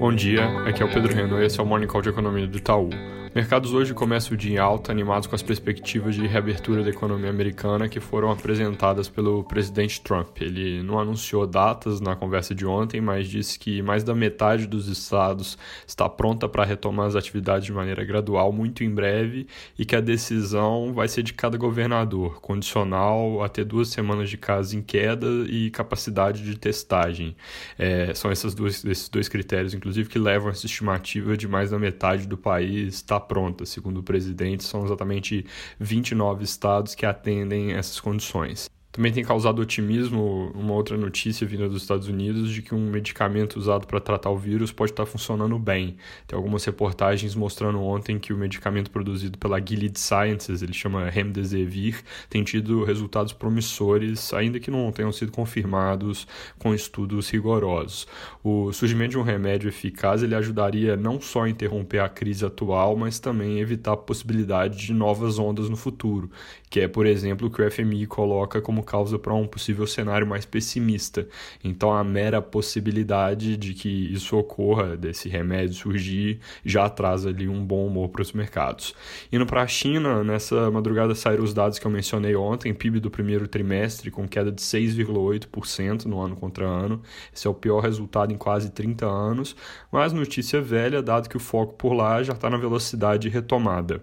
Bom dia, aqui é o Pedro e esse é o Morning Call de Economia do Itaú. Mercados hoje começam o dia em alta, animados com as perspectivas de reabertura da economia americana que foram apresentadas pelo presidente Trump. Ele não anunciou datas na conversa de ontem, mas disse que mais da metade dos estados está pronta para retomar as atividades de maneira gradual muito em breve e que a decisão vai ser de cada governador, condicional a ter duas semanas de casos em queda e capacidade de testagem. É, são essas duas, esses dois critérios, inclusive, que levam essa estimativa de mais da metade do país estar pronta. Segundo o presidente, são exatamente 29 estados que atendem essas condições. Também tem causado otimismo uma outra notícia vinda dos Estados Unidos de que um medicamento usado para tratar o vírus pode estar funcionando bem. Tem algumas reportagens mostrando ontem que o medicamento produzido pela Gilead Sciences, ele chama Remdesivir, tem tido resultados promissores, ainda que não tenham sido confirmados com estudos rigorosos. O surgimento de um remédio eficaz ele ajudaria não só a interromper a crise atual, mas também evitar a possibilidade de novas ondas no futuro, que é, por exemplo, o que o FMI coloca como como causa para um possível cenário mais pessimista. Então, a mera possibilidade de que isso ocorra, desse remédio surgir, já traz ali um bom humor para os mercados. Indo para a China, nessa madrugada saíram os dados que eu mencionei ontem, PIB do primeiro trimestre com queda de 6,8% no ano contra ano. Esse é o pior resultado em quase 30 anos, mas notícia velha, dado que o foco por lá já está na velocidade retomada.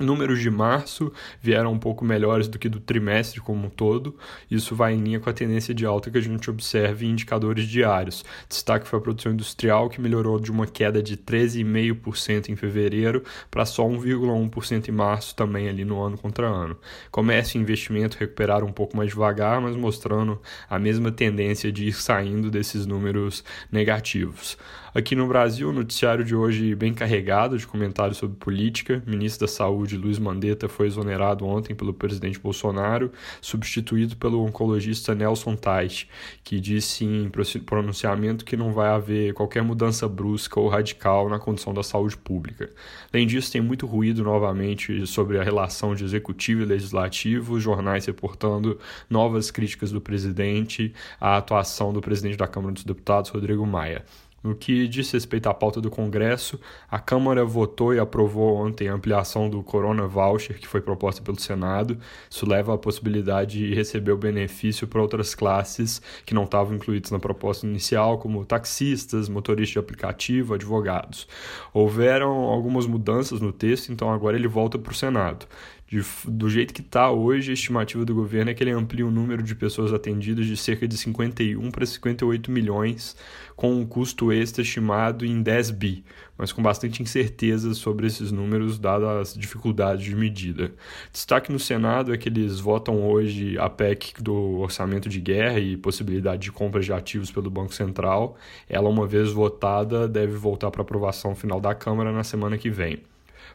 Números de março vieram um pouco melhores do que do trimestre como um todo. Isso vai em linha com a tendência de alta que a gente observa em indicadores diários. Destaque foi a produção industrial, que melhorou de uma queda de 13,5% em fevereiro para só 1,1% em março, também ali no ano contra ano. Comércio e investimento recuperaram um pouco mais devagar, mas mostrando a mesma tendência de ir saindo desses números negativos. Aqui no Brasil, o noticiário de hoje bem carregado de comentários sobre política. Ministro da Saúde, Luiz Mandetta, foi exonerado ontem pelo presidente Bolsonaro, substituído pelo oncologista Nelson Tait, que disse em pronunciamento que não vai haver qualquer mudança brusca ou radical na condição da saúde pública. Além disso, tem muito ruído novamente sobre a relação de executivo e legislativo, jornais reportando novas críticas do presidente à atuação do presidente da Câmara dos Deputados, Rodrigo Maia. No que diz respeito à pauta do Congresso, a Câmara votou e aprovou ontem a ampliação do Corona Voucher que foi proposta pelo Senado. Isso leva à possibilidade de receber o benefício para outras classes que não estavam incluídas na proposta inicial, como taxistas, motoristas de aplicativo, advogados. Houveram algumas mudanças no texto, então agora ele volta para o Senado. De, do jeito que está hoje, a estimativa do governo é que ele amplie o número de pessoas atendidas de cerca de 51 para 58 milhões, com um custo extra estimado em 10 bi, mas com bastante incerteza sobre esses números, dadas as dificuldades de medida. Destaque no Senado é que eles votam hoje a PEC do orçamento de guerra e possibilidade de compra de ativos pelo Banco Central. Ela, uma vez votada, deve voltar para aprovação final da Câmara na semana que vem.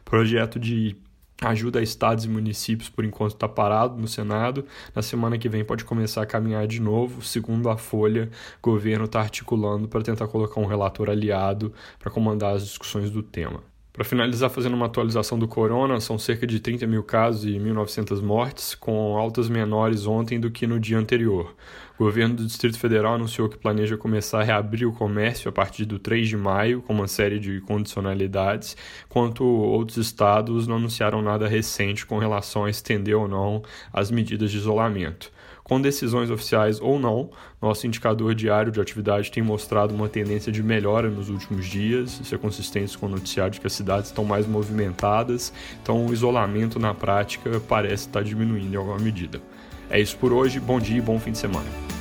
Projeto de ajuda a estados e municípios por enquanto está parado no Senado. Na semana que vem pode começar a caminhar de novo. Segundo a Folha, o governo está articulando para tentar colocar um relator aliado para comandar as discussões do tema. Para finalizar, fazendo uma atualização do corona, são cerca de 30 mil casos e 1.900 mortes, com altas menores ontem do que no dia anterior. O governo do Distrito Federal anunciou que planeja começar a reabrir o comércio a partir do 3 de maio, com uma série de condicionalidades, enquanto outros estados não anunciaram nada recente com relação a estender ou não as medidas de isolamento. Com decisões oficiais ou não, nosso indicador diário de atividade tem mostrado uma tendência de melhora nos últimos dias, isso é consistente com o noticiário de que as cidades estão mais movimentadas, então o isolamento na prática parece estar diminuindo em alguma medida. É isso por hoje, bom dia e bom fim de semana.